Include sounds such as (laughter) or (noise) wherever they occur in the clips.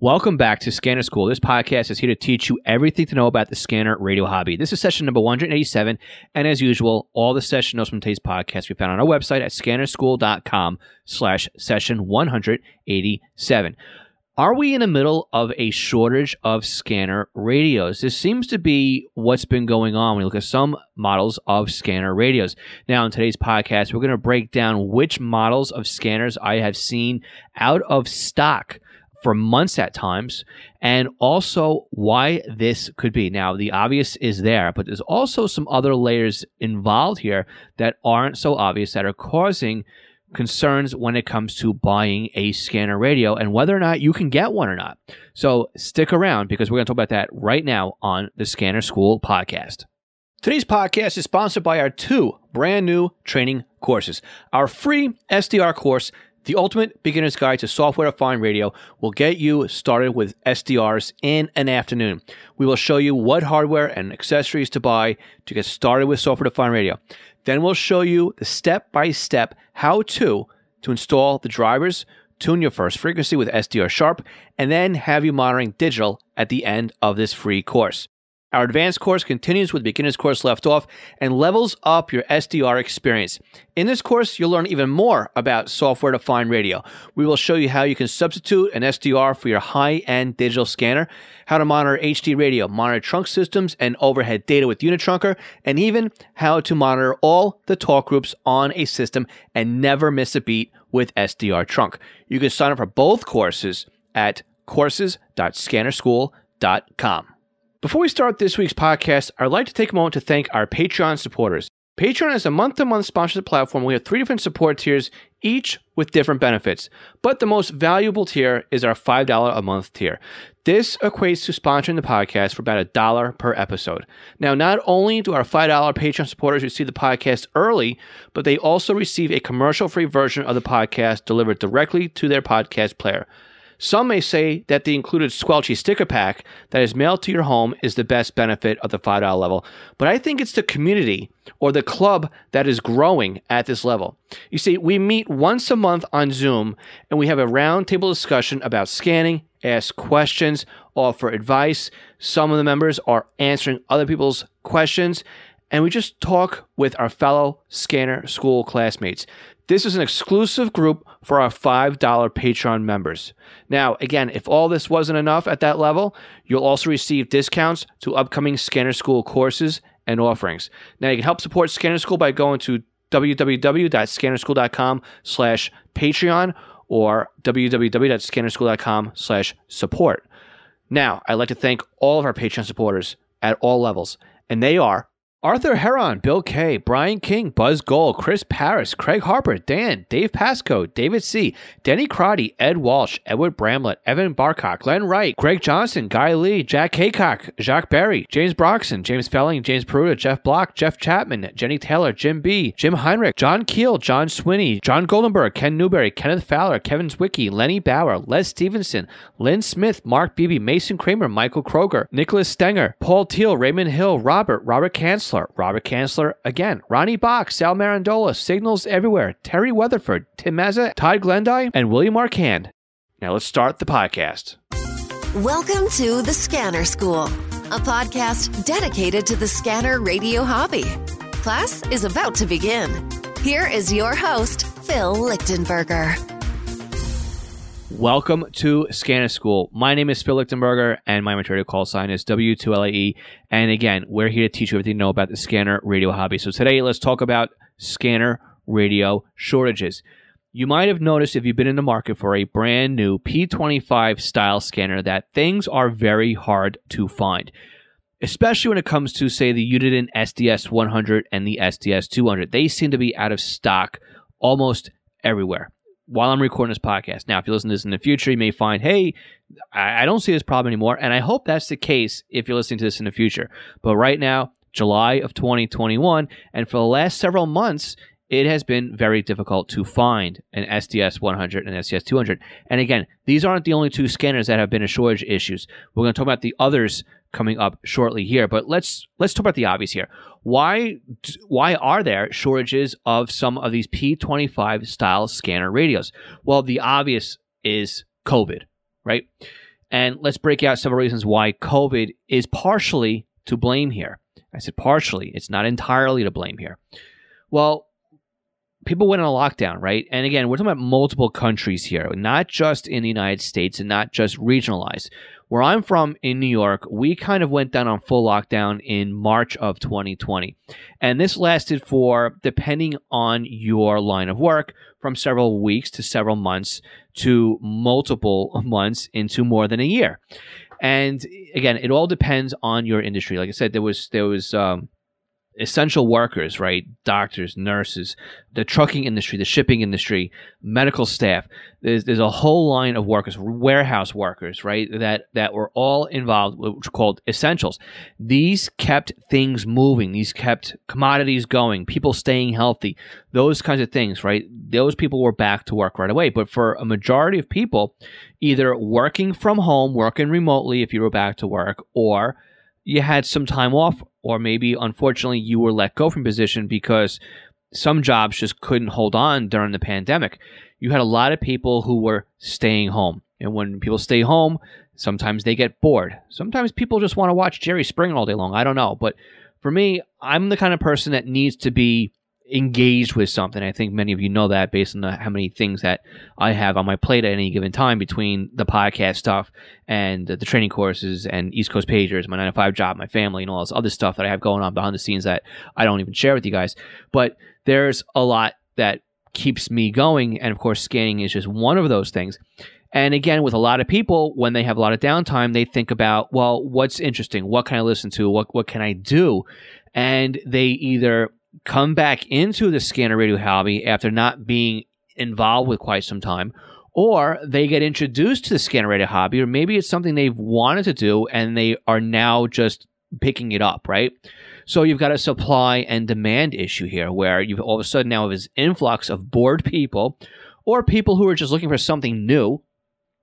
Welcome back to Scanner School. This podcast is here to teach you everything to know about the scanner radio hobby. This is session number 187. And as usual, all the session notes from today's podcast we found on our website at scannerschool.com slash session 187. Are we in the middle of a shortage of scanner radios? This seems to be what's been going on when you look at some models of scanner radios. Now, in today's podcast, we're going to break down which models of scanners I have seen out of stock for months at times, and also why this could be. Now, the obvious is there, but there's also some other layers involved here that aren't so obvious that are causing concerns when it comes to buying a scanner radio and whether or not you can get one or not. So stick around because we're going to talk about that right now on the Scanner School podcast. Today's podcast is sponsored by our two brand new training courses. Our free SDR course the Ultimate Beginner's Guide to Software Defined Radio will get you started with SDRs in an afternoon. We will show you what hardware and accessories to buy to get started with software defined radio. Then we'll show you the step by step how to to install the drivers, tune your first frequency with SDR Sharp, and then have you monitoring digital at the end of this free course. Our advanced course continues with the beginner's course left off and levels up your SDR experience. In this course, you'll learn even more about software defined radio. We will show you how you can substitute an SDR for your high end digital scanner, how to monitor HD radio, monitor trunk systems and overhead data with Unitrunker, and even how to monitor all the talk groups on a system and never miss a beat with SDR Trunk. You can sign up for both courses at courses.scannerschool.com. Before we start this week's podcast, I'd like to take a moment to thank our Patreon supporters. Patreon is a month to month sponsorship platform. We have three different support tiers, each with different benefits. But the most valuable tier is our $5 a month tier. This equates to sponsoring the podcast for about a dollar per episode. Now, not only do our $5 Patreon supporters receive the podcast early, but they also receive a commercial free version of the podcast delivered directly to their podcast player. Some may say that the included Squelchy sticker pack that is mailed to your home is the best benefit of the $5 level, but I think it's the community or the club that is growing at this level. You see, we meet once a month on Zoom and we have a roundtable discussion about scanning, ask questions, offer advice. Some of the members are answering other people's questions, and we just talk with our fellow scanner school classmates. This is an exclusive group for our $5 Patreon members. Now, again, if all this wasn't enough at that level, you'll also receive discounts to upcoming Scanner School courses and offerings. Now, you can help support Scanner School by going to www.scannerschool.com slash Patreon or www.scannerschool.com slash support. Now, I'd like to thank all of our Patreon supporters at all levels, and they are Arthur Heron, Bill K, Brian King, Buzz Gold, Chris Paris, Craig Harper, Dan, Dave Pasco, David C, Denny Crotty, Ed Walsh, Edward Bramlett, Evan Barcock, Glenn Wright, Greg Johnson, Guy Lee, Jack Haycock, Jacques Berry, James Broxson, James Felling, James Peruta, Jeff Block, Jeff Chapman, Jenny Taylor, Jim B, Jim Heinrich, John Keel, John Swinney, John Goldenberg, Ken Newberry, Kenneth Fowler, Kevin Zwicky, Lenny Bauer, Les Stevenson, Lynn Smith, Mark Beebe, Mason Kramer, Michael Kroger, Nicholas Stenger, Paul Teal, Raymond Hill, Robert, Robert Cancel. Robert Kanzler, again, Ronnie Bach, Sal Marandola, Signals Everywhere, Terry Weatherford, Tim Mazza, Todd Glendy, and William Arcand. Now let's start the podcast. Welcome to The Scanner School, a podcast dedicated to the scanner radio hobby. Class is about to begin. Here is your host, Phil Lichtenberger. Welcome to Scanner School. My name is Phil Lichtenberger, and my material call sign is W2LAE. And again, we're here to teach you everything you know about the scanner radio hobby. So today, let's talk about scanner radio shortages. You might have noticed if you've been in the market for a brand new P25 style scanner that things are very hard to find, especially when it comes to, say, the Uniden SDS 100 and the SDS 200. They seem to be out of stock almost everywhere while I'm recording this podcast. Now, if you listen to this in the future, you may find, hey, I, don't see this problem anymore. And I hope that's the case if you're listening to this in the future. But right now, July of 2021, and for the last several months, it has been very difficult to find an SDS 100 and SDS 200. And again, these aren't the only two scanners that have been a shortage issues. We're going to talk about the others coming up shortly here. But let's let's talk about the obvious here. Why why are there shortages of some of these P25 style scanner radios? Well, the obvious is COVID, right? And let's break out several reasons why COVID is partially to blame here. I said partially, it's not entirely to blame here. Well, people went on a lockdown, right? And again, we're talking about multiple countries here, not just in the United States and not just regionalized. Where I'm from in New York, we kind of went down on full lockdown in March of 2020. And this lasted for, depending on your line of work, from several weeks to several months to multiple (laughs) months into more than a year. And again, it all depends on your industry. Like I said, there was there was um, essential workers, right? Doctors, nurses, the trucking industry, the shipping industry, medical staff. There's, there's a whole line of workers, warehouse workers, right? That that were all involved, which called essentials. These kept things moving. These kept commodities going. People staying healthy. Those kinds of things, right? Those people were back to work right away. But for a majority of people, either working from home, working remotely, if you were back to work, or you had some time off, or maybe unfortunately you were let go from position because some jobs just couldn't hold on during the pandemic. You had a lot of people who were staying home. And when people stay home, sometimes they get bored. Sometimes people just want to watch Jerry Springer all day long. I don't know. But for me, I'm the kind of person that needs to be engaged with something. I think many of you know that based on the, how many things that I have on my plate at any given time between the podcast stuff and the, the training courses and East Coast Pagers, my 9 to 5 job, my family, and all this other stuff that I have going on behind the scenes that I don't even share with you guys. But there's a lot that keeps me going. And of course, scanning is just one of those things. And again, with a lot of people, when they have a lot of downtime, they think about, well, what's interesting? What can I listen to? What what can I do? And they either come back into the scanner radio hobby after not being involved with quite some time, or they get introduced to the scanner radio hobby, or maybe it's something they've wanted to do and they are now just picking it up, right? So you've got a supply and demand issue here where you've all of a sudden now have this influx of bored people or people who are just looking for something new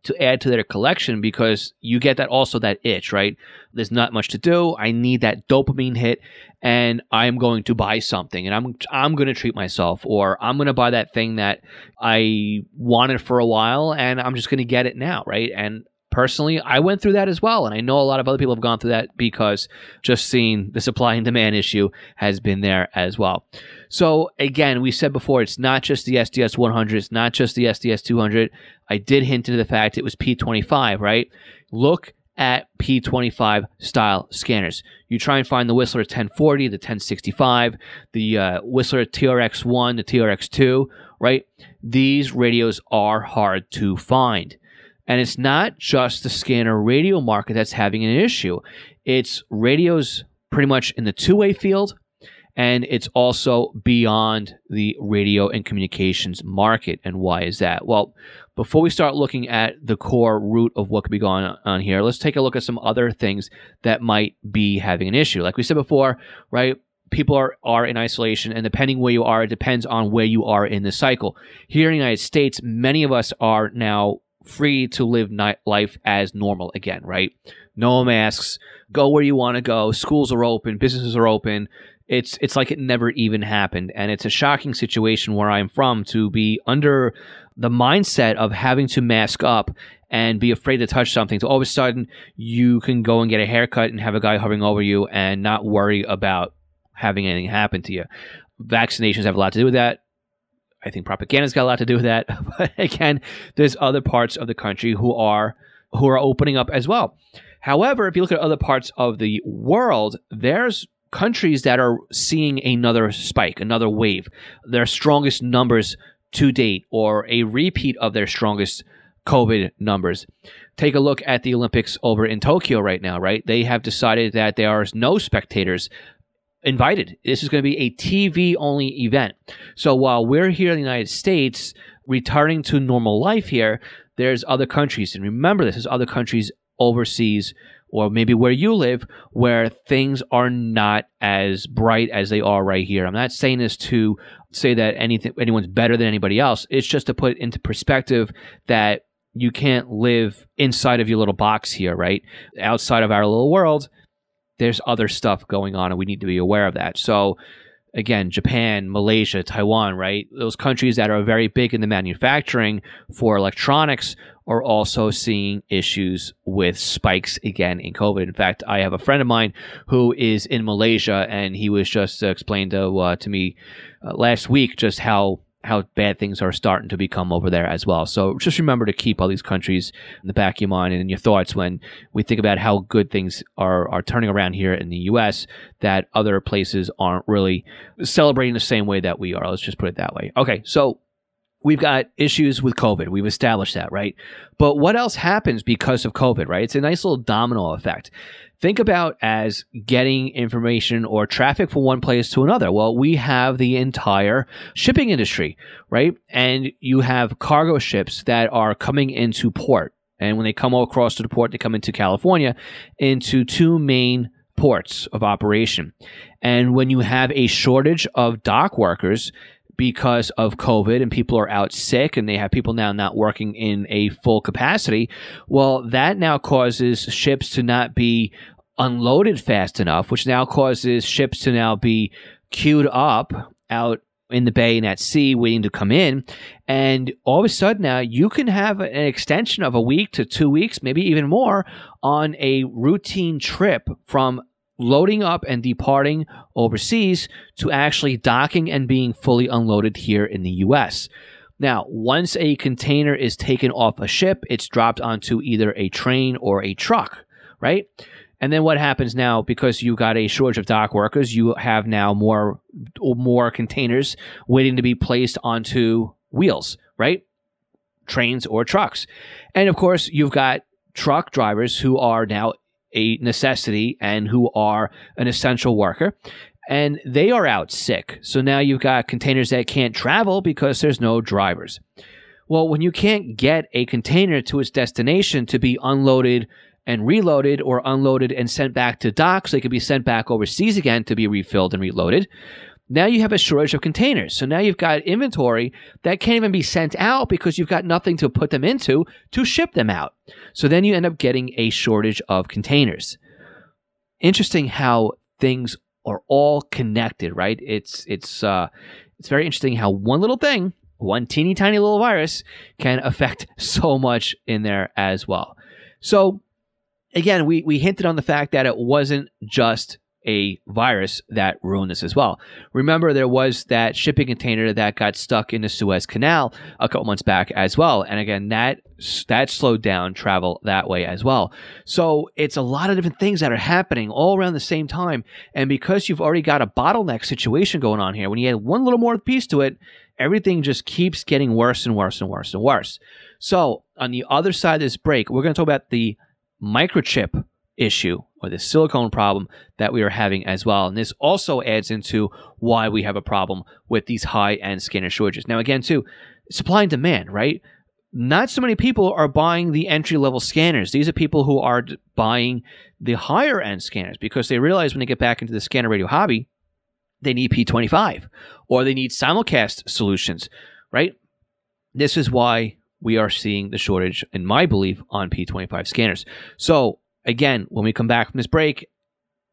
to add to their collection because you get that also that itch, right? There's not much to do. I need that dopamine hit and I'm going to buy something and I'm I'm going to treat myself or I'm going to buy that thing that I wanted for a while and I'm just going to get it now, right? And personally, I went through that as well. And I know a lot of other people have gone through that because just seeing the supply and demand issue has been there as well. So, again, we said before, it's not just the SDS 100, it's not just the SDS 200. I did hint into the fact it was P25, right? Look at P25 style scanners. You try and find the Whistler 1040, the 1065, the uh, Whistler TRX1, the TRX2, right? These radios are hard to find. And it's not just the scanner radio market that's having an issue. It's radios pretty much in the two way field, and it's also beyond the radio and communications market. And why is that? Well, before we start looking at the core root of what could be going on here, let's take a look at some other things that might be having an issue. Like we said before, right? People are, are in isolation, and depending where you are, it depends on where you are in the cycle. Here in the United States, many of us are now free to live life as normal again, right? No masks, go where you want to go, schools are open, businesses are open. It's it's like it never even happened and it's a shocking situation where I'm from to be under the mindset of having to mask up and be afraid to touch something. So all of a sudden you can go and get a haircut and have a guy hovering over you and not worry about having anything happen to you. Vaccinations have a lot to do with that I think propaganda's got a lot to do with that. (laughs) But again, there's other parts of the country who are who are opening up as well. However, if you look at other parts of the world, there's countries that are seeing another spike, another wave, their strongest numbers to date, or a repeat of their strongest COVID numbers. Take a look at the Olympics over in Tokyo right now, right? They have decided that there are no spectators invited. This is going to be a TV only event. So while we're here in the United States, returning to normal life here, there's other countries. And remember this, there's other countries overseas or maybe where you live where things are not as bright as they are right here. I'm not saying this to say that anything anyone's better than anybody else. It's just to put into perspective that you can't live inside of your little box here, right? Outside of our little world, there's other stuff going on and we need to be aware of that. So again, Japan, Malaysia, Taiwan, right? Those countries that are very big in the manufacturing for electronics are also seeing issues with spikes again in COVID. In fact, I have a friend of mine who is in Malaysia, and he was just uh, explained to, uh, to me uh, last week just how how bad things are starting to become over there as well. So just remember to keep all these countries in the back of your mind and in your thoughts when we think about how good things are are turning around here in the US that other places aren't really celebrating the same way that we are. Let's just put it that way. Okay, so we've got issues with COVID. We've established that, right? But what else happens because of COVID, right? It's a nice little domino effect think about as getting information or traffic from one place to another. Well, we have the entire shipping industry, right? And you have cargo ships that are coming into port. And when they come across to the port, they come into California into two main ports of operation. And when you have a shortage of dock workers, because of COVID and people are out sick and they have people now not working in a full capacity, well, that now causes ships to not be unloaded fast enough, which now causes ships to now be queued up out in the bay and at sea waiting to come in. And all of a sudden now you can have an extension of a week to two weeks, maybe even more, on a routine trip from loading up and departing overseas to actually docking and being fully unloaded here in the US. Now, once a container is taken off a ship, it's dropped onto either a train or a truck, right? And then what happens now because you got a shortage of dock workers, you have now more more containers waiting to be placed onto wheels, right? Trains or trucks. And of course, you've got truck drivers who are now a necessity and who are an essential worker and they are out sick. So now you've got containers that can't travel because there's no drivers. Well, when you can't get a container to its destination to be unloaded and reloaded or unloaded and sent back to docks, so they could be sent back overseas again to be refilled and reloaded, now you have a shortage of containers. So now you've got inventory that can't even be sent out because you've got nothing to put them into to ship them out. So then you end up getting a shortage of containers. Interesting how things are all connected, right? It's it's uh, it's very interesting how one little thing, one teeny tiny little virus, can affect (laughs) so much in there as well. So again, we we hinted on the fact that it wasn't just a virus that ruined this as well. Remember, there was that shipping container that got stuck in the Suez Canal a couple months back as well, and again, that that slowed down travel that way as well. So it's a lot of different things that are happening all around the same time, and because you've already got a bottleneck situation going on here, when you add one little more piece to it, everything just keeps getting worse and worse and worse and worse. So on the other side of this break, we're going to talk about the microchip issue or the silicone problem that we are having as well. And this also adds into why we have a problem with these high end scanner shortages. Now, again, too, supply and demand, right? Not so many people are buying the entry level scanners. These are people who are buying the higher end scanners because they realize when they get back into the scanner radio hobby, they need P25 or they need simulcast solutions, right? This is why we are seeing the shortage, in my belief, on P25 scanners. So Again, when we come back from this break,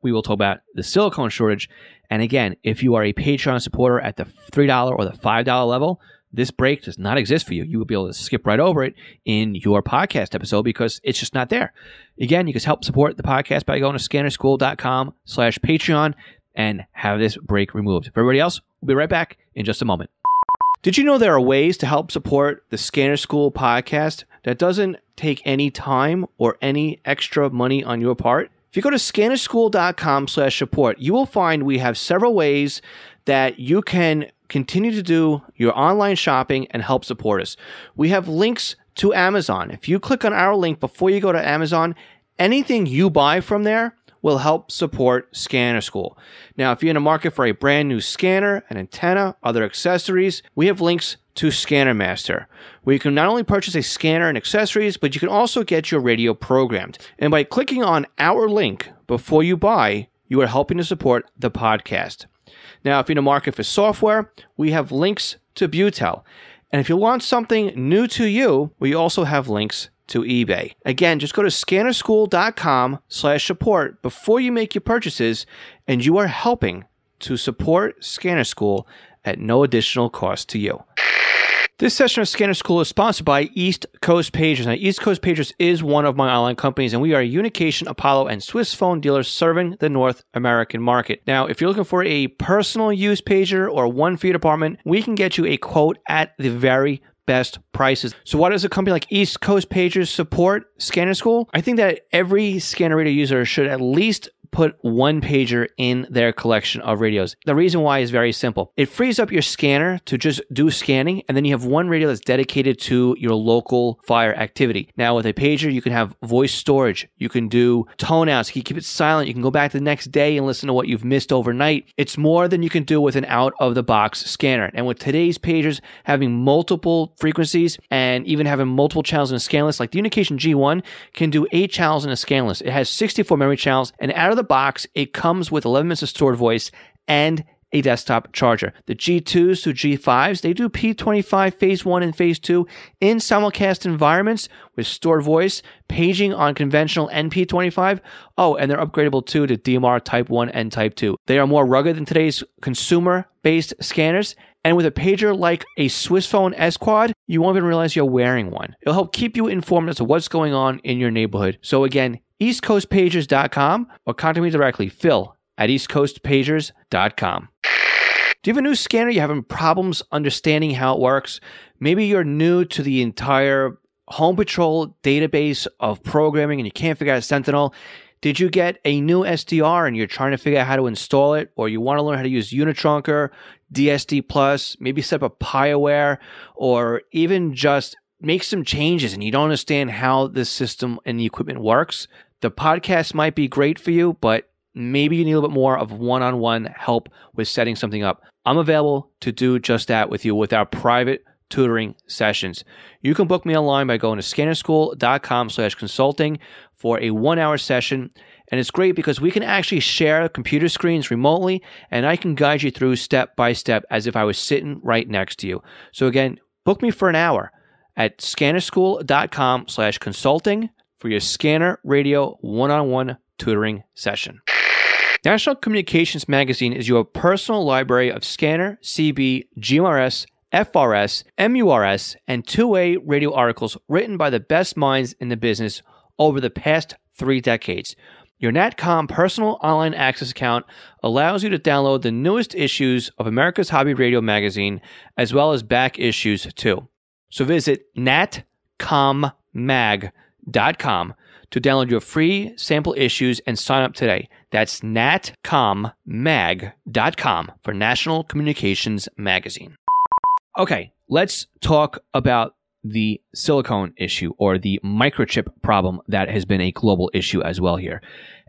we will talk about the silicone shortage. And again, if you are a Patreon supporter at the $3 or the $5 level, this break does not exist for you. You will be able to skip right over it in your podcast episode because it's just not there. Again, you can help support the podcast by going to scannerschool.com slash Patreon and have this break removed. For everybody else, we'll be right back in just a moment. Did you know there are ways to help support the Scanner School podcast that doesn't take any time or any extra money on your part? If you go to scannerschool.com slash support, you will find we have several ways that you can continue to do your online shopping and help support us. We have links to Amazon. If you click on our link before you go to Amazon, anything you buy from there will help support Scanner School. Now, if you're in the market for a brand new scanner, an antenna, other accessories, we have links to Scanner Master, where you can not only purchase a scanner and accessories, but you can also get your radio programmed. And by clicking on our link before you buy, you are helping to support the podcast. Now, if you're in the market for software, we have links to Butel. And if you want something new to you, we also have links to eBay. Again, just go to scannerschool.com slash support before you make your purchases, and you are helping to support Scanner School at no additional cost to you. This session of Scanner School is sponsored by East Coast Pagers. Now, East Coast Pagers is one of my online companies, and we are a Unication, Apollo, and Swissphone dealers serving the North American market. Now, if you're looking for a personal use pager or one for your department, we can get you a quote at the very best prices. So why does a company like East Coast Pagers support Scanner School? I think that every scanner Reader user should at least put one pager in their collection of radios. The reason why is very simple. It frees up your scanner to just do scanning, and then you have one radio that's dedicated to your local fire activity. Now, with a pager, you can have voice storage, you can do tone outs, you can keep it silent, you can go back the next day and listen to what you've missed overnight. It's more than you can do with an out of the box scanner. And with today's pagers having multiple frequencies and even having multiple channels in a scan list, like the Unication G1 can do eight channels in a scan list. It has 64 memory channels, and out of the the box, it comes with 11 minutes of stored voice and a desktop charger. The G2s to G5s, they do P25 phase 1 and phase 2 in simulcast environments with stored voice, paging on conventional NP25. Oh, and they're upgradable too to DMR Type 1 and Type 2. They are more rugged than today's consumer based scanners. And with a pager like a Swissphone S Quad, you won't even realize you're wearing one. It'll help keep you informed as to what's going on in your neighborhood. So again, eastcoastpagers.com or contact me directly, phil at eastcoastpagers.com. Do you have a new scanner? You're having problems understanding how it works? Maybe you're new to the entire Home Patrol database of programming and you can't figure out Sentinel. Did you get a new SDR and you're trying to figure out how to install it, or you want to learn how to use Unitrunker, DSD Plus, maybe set up a PiAware, or even just make some changes and you don't understand how the system and the equipment works? The podcast might be great for you, but maybe you need a little bit more of one on one help with setting something up. I'm available to do just that with you with our private tutoring sessions. You can book me online by going to scannerschool.com slash consulting for a one hour session. And it's great because we can actually share computer screens remotely and I can guide you through step by step as if I was sitting right next to you. So again, book me for an hour at scannerschool.com slash consulting for your scanner radio one on one tutoring session. National Communications Magazine is your personal library of scanner, CB, GMRS, FRS, MURS, and two way radio articles written by the best minds in the business over the past three decades. Your NatCom personal online access account allows you to download the newest issues of America's Hobby Radio magazine, as well as back issues too. So visit natcommag.com natcommag.com to download your free sample issues and sign up today. That's natcommag.com for National Communications Magazine. Okay, let's talk about the silicone issue or the microchip problem that has been a global issue as well here.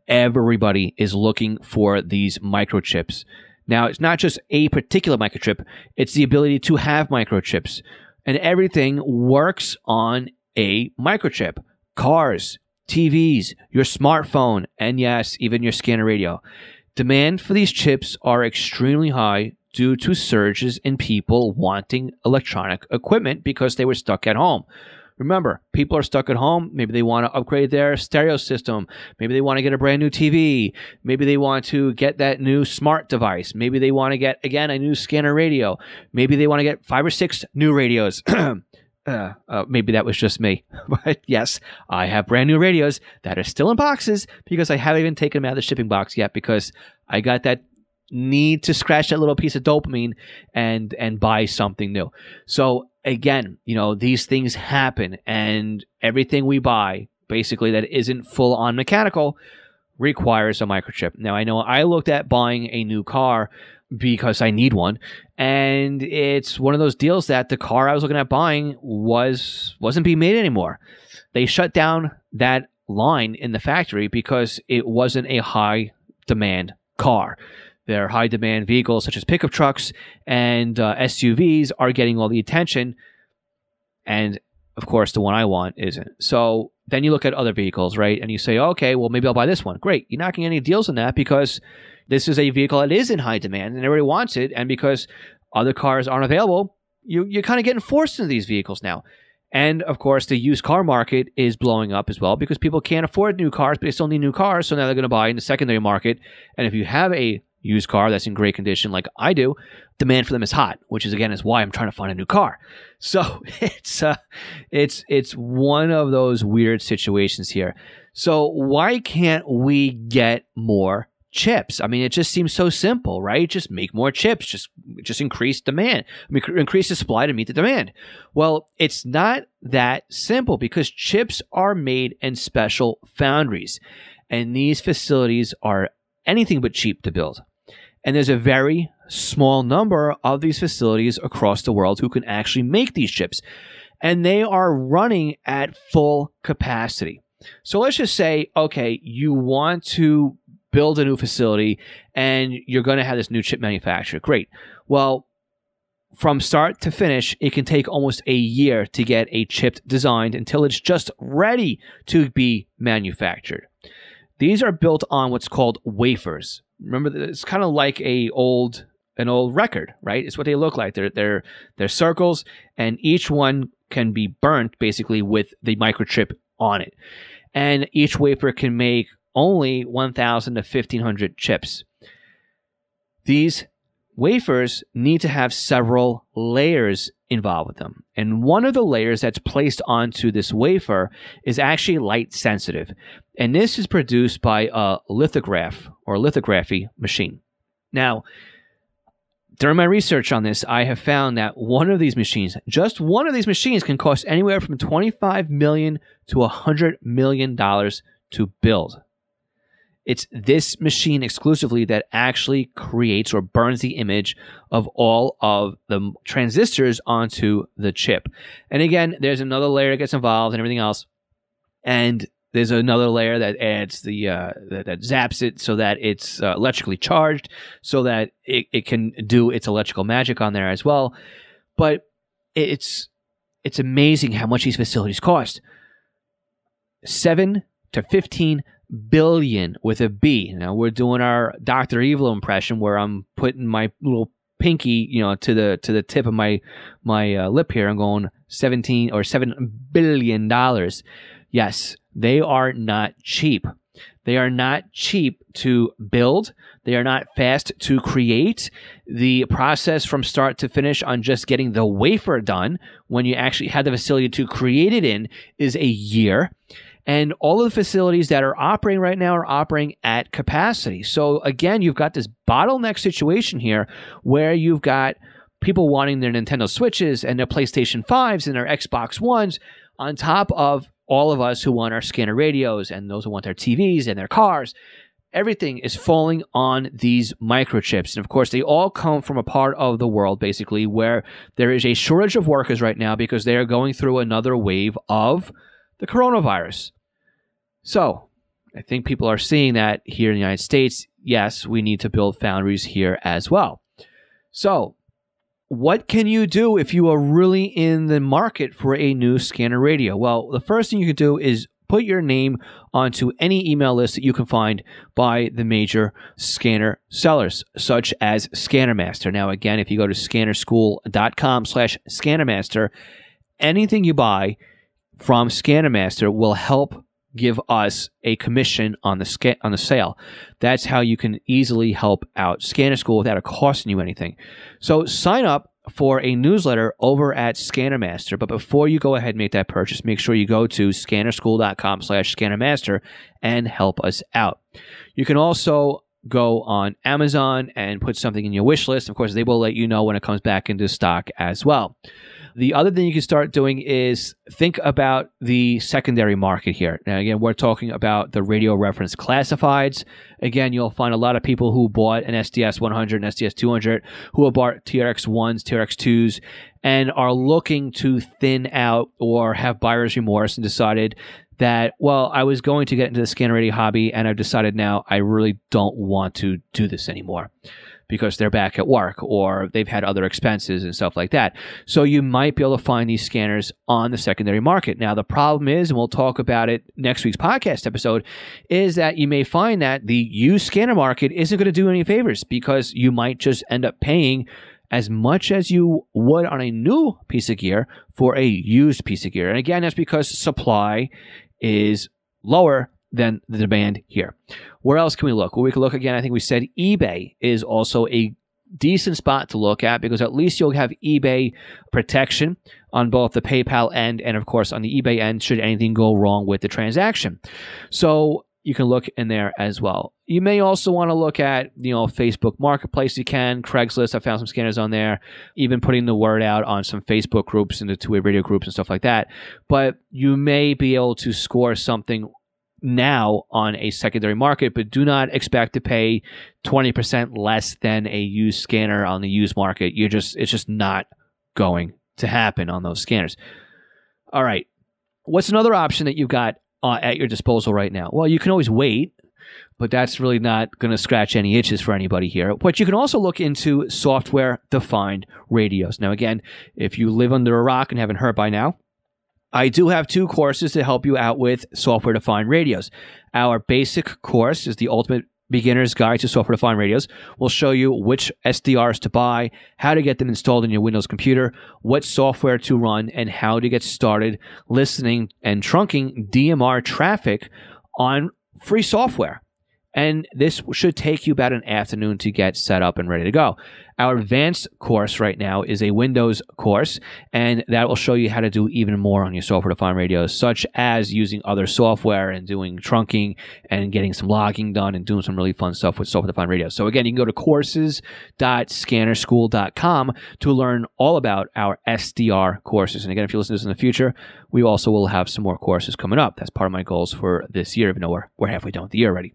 Everybody is looking for these microchips. Now, it's not just a particular microchip, it's the ability to have microchips. And everything works on a microchip cars, TVs, your smartphone, and yes, even your scanner radio. Demand for these chips are extremely high due to surges in people wanting electronic equipment because they were stuck at home. Remember, people are stuck at home. Maybe they want to upgrade their stereo system. Maybe they want to get a brand new TV. Maybe they want to get that new smart device. Maybe they want to get, again, a new scanner radio. Maybe they want to get five or six new radios. (clears throat) Uh, uh, maybe that was just me. (laughs) but yes, I have brand new radios that are still in boxes because I haven't even taken them out of the shipping box yet because I got that need to scratch that little piece of dopamine and and buy something new. So again, you know, these things happen and everything we buy basically that isn't full on mechanical requires a microchip. Now I know I looked at buying a new car because I need one. And it's one of those deals that the car I was looking at buying was wasn't being made anymore. They shut down that line in the factory because it wasn't a high demand car. Their high demand vehicles such as pickup trucks and uh, SUVs are getting all the attention, and of course the one I want isn't. So then you look at other vehicles, right? And you say, okay, well maybe I'll buy this one. Great, you're not getting any deals on that because this is a vehicle that is in high demand and everybody wants it. And because other cars aren't available, you, you're kind of getting forced into these vehicles now. And of course, the used car market is blowing up as well because people can't afford new cars, but they still need new cars. So now they're going to buy in the secondary market. And if you have a used car that's in great condition like I do, demand for them is hot, which is again is why I'm trying to find a new car. (laughs) So it's uh, it's it's one of those weird situations here. So why can't we get more chips? I mean, it just seems so simple, right? Just make more chips, just just increase demand, I mean, increase the supply to meet the demand. Well, it's not that simple because chips are made in special foundries, and these facilities are anything but cheap to build. And there's a very small number of these facilities across the world who can actually make these chips. And they are running at full capacity. So let's just say, okay, you want to build a new facility and you're going to have this new chip manufacturer. Great. Well, from start to finish, it can take almost a year to get a chip designed until it's just ready to be manufactured. These are built on what's called wafers. Remember, it's kind of like a old an old record, right? It's what they look like. They're they're they're circles, and each one can be burnt basically with the microchip on it. And each wafer can make only 1,000 to 1,500 chips. These wafers need to have several layers involved with them. And one of the layers that's placed onto this wafer is actually light sensitive. And this is produced by a lithograph or lithography machine. Now, during my research on this, I have found that one of these machines, just one of these machines, can cost anywhere from 25 million to 100 million dollars to build. It's this machine exclusively that actually creates or burns the image of all of the transistors onto the chip. And again, there's another layer that gets involved and everything else. And there's another layer that adds the uh, that, that, zaps it so that it's uh, electrically charged, so that it, it can do its electrical magic on there as well. But it's it's amazing how much these facilities cost. Seven to fifteen billion with a B. Now we're doing our Doctor Evil impression where I'm putting my little pinky, you know, to the to the tip of my my uh, lip here. I'm going seventeen or seven billion dollars. Yes, they are not cheap. They are not cheap to build. They are not fast to create. The process from start to finish on just getting the wafer done when you actually have the facility to create it in is a year. And all of the facilities that are operating right now are operating at capacity. So again, you've got this bottleneck situation here where you've got people wanting their Nintendo Switches and their PlayStation 5s and their Xbox Ones on top of all of us who want our scanner radios and those who want their TVs and their cars. Everything is falling on these microchips. And of course, they all come from a part of the world, basically, where there is a shortage of workers right now because they are going through another wave of the coronavirus. So, I think people are seeing that here in the United States. Yes, we need to build foundries here as well. So, what can you do if you are really in the market for a new scanner radio? Well, the first thing you can do is put your name onto any email list that you can find by the major scanner sellers, such as ScannerMaster. Now, again, if you go to scannerschool.com slash ScannerMaster, anything you buy from ScannerMaster will help give us a commission on the sca- on the sale. That's how you can easily help out Scanner School without it costing you anything. So sign up for a newsletter over at ScannerMaster. But before you go ahead and make that purchase, make sure you go to scannerschool.com slash scannermaster and help us out. You can also go on Amazon and put something in your wish list. Of course, they will let you know when it comes back into stock as well. The other thing you can start doing is think about the secondary market here. Now, again, we're talking about the radio reference classifieds. Again, you'll find a lot of people who bought an SDS 100 and SDS 200 who have bought TRX 1s, TRX 2s, and are looking to thin out or have buyer's remorse and decided that, well, I was going to get into the scanner radio hobby and I've decided now I really don't want to do this anymore because they're back at work or they've had other expenses and stuff like that. So you might be able to find these scanners on the secondary market. Now, the problem is, and we'll talk about it next week's podcast episode, is that you may find that the used scanner market isn't going to do any favors because you might just end up paying as much as you would on a new piece of gear for a used piece of gear. And again, that's because supply is lower than the demand here. Where else can we look? Well, we can look again. I think we said eBay is also a decent spot to look at because at least you'll have eBay protection on both the PayPal end and, of course, on the eBay end should anything go wrong with the transaction. So you can look in there as well. You may also want to look at, you know, Facebook Marketplace. You can Craigslist. I found some scanners on there. Even putting the word out on some Facebook groups and the two-way radio groups and stuff like that. But you may be able to score something now on a secondary market, but do not expect to pay 20% less than a used scanner on the used market. You're just it's just not going to happen on those scanners. All right. What's another option that you've got uh, at your disposal right now? Well, you can always wait, but that's really not going to scratch any itches for anybody here. But you can also look into software defined radios. Now, again, if you live under a rock and haven't heard by now, I do have two courses to help you out with software defined radios. Our basic course is the ultimate beginner's guide to software defined radios. We'll show you which SDRs to buy, how to get them installed in your Windows computer, what software to run, and how to get started listening and trunking DMR traffic on free software. And this should take you about an afternoon to get set up and ready to go. Our advanced course right now is a Windows course, and that will show you how to do even more on your software defined radios, such as using other software and doing trunking and getting some logging done and doing some really fun stuff with software defined radios. So, again, you can go to courses.scannerschool.com to learn all about our SDR courses. And again, if you listen to this in the future, we also will have some more courses coming up. That's part of my goals for this year, even though we're, we're halfway done with the year already.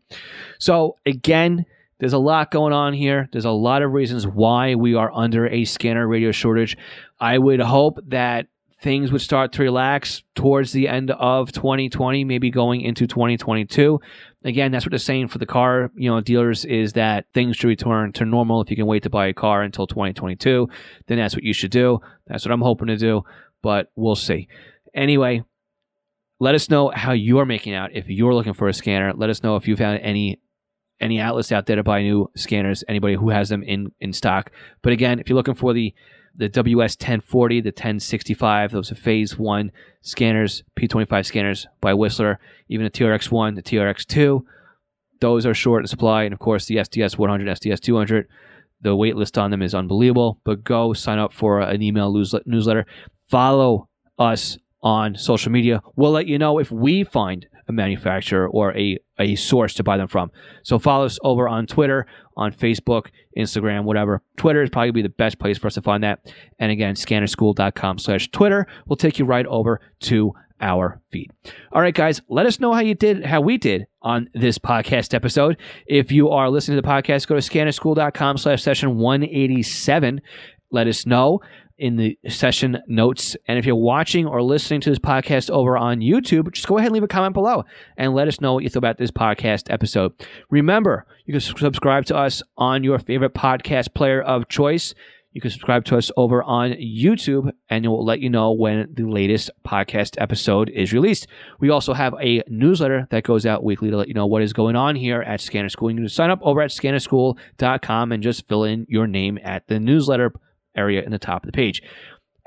So, again, there's a lot going on here. There's a lot of reasons why we are under a scanner radio shortage. I would hope that things would start to relax towards the end of 2020, maybe going into 2022. Again, that's what they're saying for the car, you know, dealers is that things should return to normal. If you can wait to buy a car until 2022, then that's what you should do. That's what I'm hoping to do, but we'll see. Anyway, let us know how you're making out if you're looking for a scanner. Let us know if you found any any outlets out there to buy new scanners, anybody who has them in, in stock. But again, if you're looking for the the WS 1040, the 1065, those are phase one scanners, P25 scanners by Whistler, even the TRX1, the TRX2, those are short in supply. And of course, the SDS 100, SDS 200, the wait list on them is unbelievable. But go sign up for an email newsletter. Follow us on social media. We'll let you know if we find a manufacturer or a, a source to buy them from. So follow us over on Twitter, on Facebook, Instagram, whatever. Twitter is probably be the best place for us to find that. And again, scannerschool.com slash Twitter will take you right over to our feed. All right, guys, let us know how you did, how we did on this podcast episode. If you are listening to the podcast, go to scannerschool.com slash session 187. Let us know in the session notes. And if you're watching or listening to this podcast over on YouTube, just go ahead and leave a comment below and let us know what you thought about this podcast episode. Remember, you can subscribe to us on your favorite podcast player of choice. You can subscribe to us over on YouTube, and it will let you know when the latest podcast episode is released. We also have a newsletter that goes out weekly to let you know what is going on here at Scanner School. You can sign up over at scannerschool.com and just fill in your name at the newsletter area in the top of the page.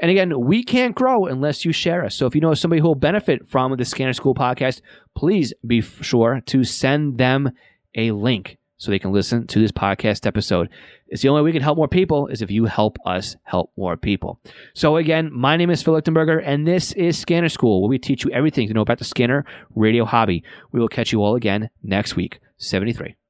And again, we can't grow unless you share us. So if you know somebody who will benefit from the Scanner School podcast, please be sure to send them a link so they can listen to this podcast episode. It's the only way we can help more people is if you help us help more people. So again, my name is Phil Lichtenberger, and this is Scanner School, where we teach you everything to know about the scanner radio hobby. We will catch you all again next week. 73.